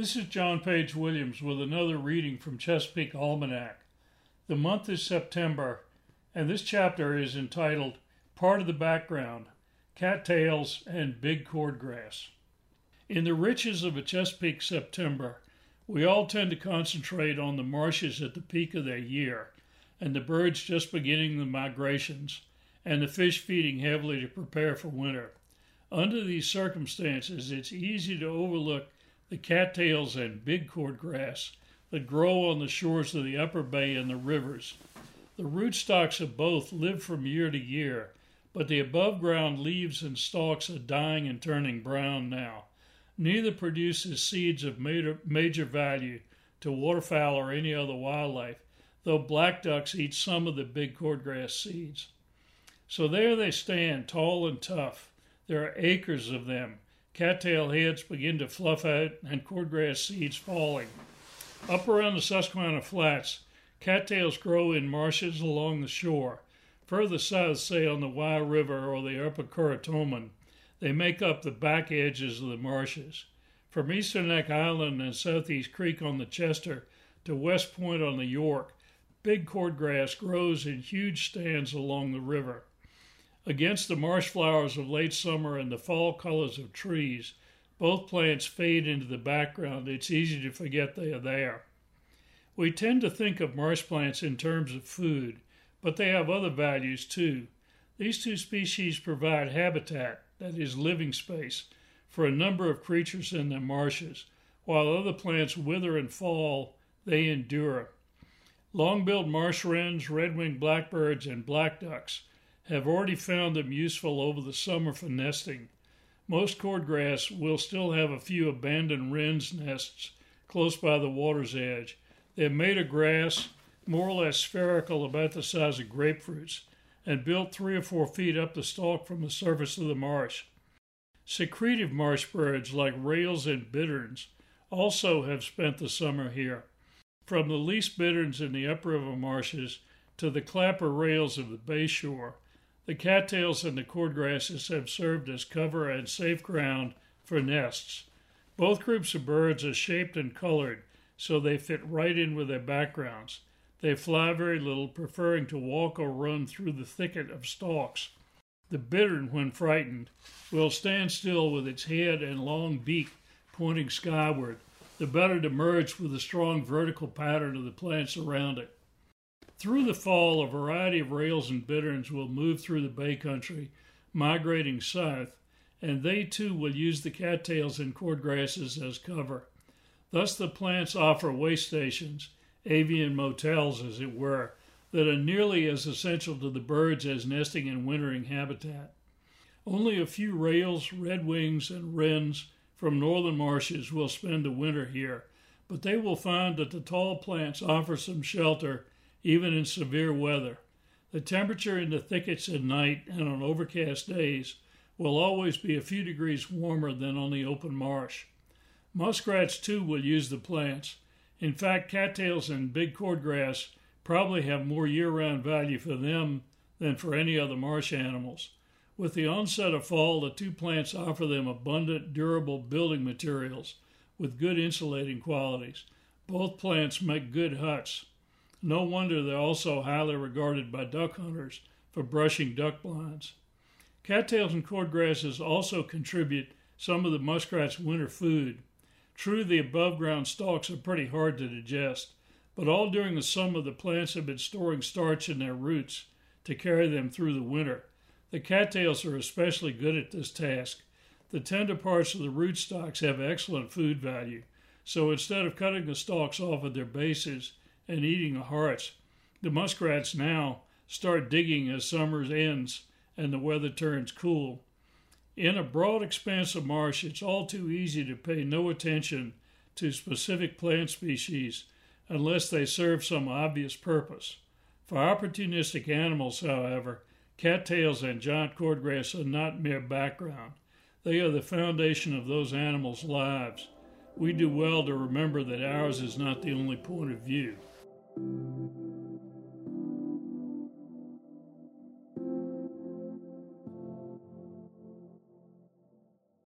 This is John Page Williams with another reading from Chesapeake Almanac. The month is September, and this chapter is entitled Part of the Background Cattails and Big Cordgrass. In the riches of a Chesapeake September, we all tend to concentrate on the marshes at the peak of their year, and the birds just beginning the migrations, and the fish feeding heavily to prepare for winter. Under these circumstances, it's easy to overlook the cattails and big cordgrass that grow on the shores of the upper bay and the rivers. The rootstocks of both live from year to year, but the above ground leaves and stalks are dying and turning brown now. Neither produces seeds of major, major value to waterfowl or any other wildlife, though black ducks eat some of the big cordgrass seeds. So there they stand, tall and tough. There are acres of them. Cattail heads begin to fluff out, and cordgrass seeds falling. Up around the Susquehanna Flats, cattails grow in marshes along the shore. Further south, say on the Wye River or the Upper Currituman, they make up the back edges of the marshes. From Eastern Neck Island and Southeast Creek on the Chester to West Point on the York, big cordgrass grows in huge stands along the river. Against the marsh flowers of late summer and the fall colors of trees, both plants fade into the background. It's easy to forget they are there. We tend to think of marsh plants in terms of food, but they have other values too. These two species provide habitat, that is, living space, for a number of creatures in the marshes. While other plants wither and fall, they endure. Long billed marsh wrens, red winged blackbirds, and black ducks have already found them useful over the summer for nesting. Most cordgrass will still have a few abandoned wrens' nests close by the water's edge. They're made of grass, more or less spherical, about the size of grapefruits and built three or four feet up the stalk from the surface of the marsh. Secretive marsh birds like rails and bitterns also have spent the summer here. From the least bitterns in the upriver marshes to the clapper rails of the bay shore, the cattails and the cordgrasses have served as cover and safe ground for nests. Both groups of birds are shaped and colored so they fit right in with their backgrounds. They fly very little, preferring to walk or run through the thicket of stalks. The bittern, when frightened, will stand still with its head and long beak pointing skyward, the better to merge with the strong vertical pattern of the plants around it. Through the fall, a variety of rails and bitterns will move through the bay country, migrating south, and they too will use the cattails and cordgrasses as cover. Thus, the plants offer way stations avian motels, as it were, that are nearly as essential to the birds as nesting and wintering habitat. Only a few rails, redwings, and wrens from northern marshes will spend the winter here, but they will find that the tall plants offer some shelter even in severe weather. The temperature in the thickets at night and on overcast days will always be a few degrees warmer than on the open marsh. Muskrats, too, will use the plants. In fact, cattails and big cordgrass probably have more year round value for them than for any other marsh animals. With the onset of fall, the two plants offer them abundant, durable building materials with good insulating qualities. Both plants make good huts. No wonder they're also highly regarded by duck hunters for brushing duck blinds. Cattails and cordgrasses also contribute some of the muskrat's winter food. True, the above ground stalks are pretty hard to digest, but all during the summer the plants have been storing starch in their roots to carry them through the winter. The cattails are especially good at this task. The tender parts of the rootstocks have excellent food value, so instead of cutting the stalks off at their bases and eating the hearts, the muskrats now start digging as summer ends and the weather turns cool. In a broad expanse of marsh, it's all too easy to pay no attention to specific plant species unless they serve some obvious purpose. For opportunistic animals, however, cattails and giant cordgrass are not mere background. They are the foundation of those animals' lives. We do well to remember that ours is not the only point of view. Thank you.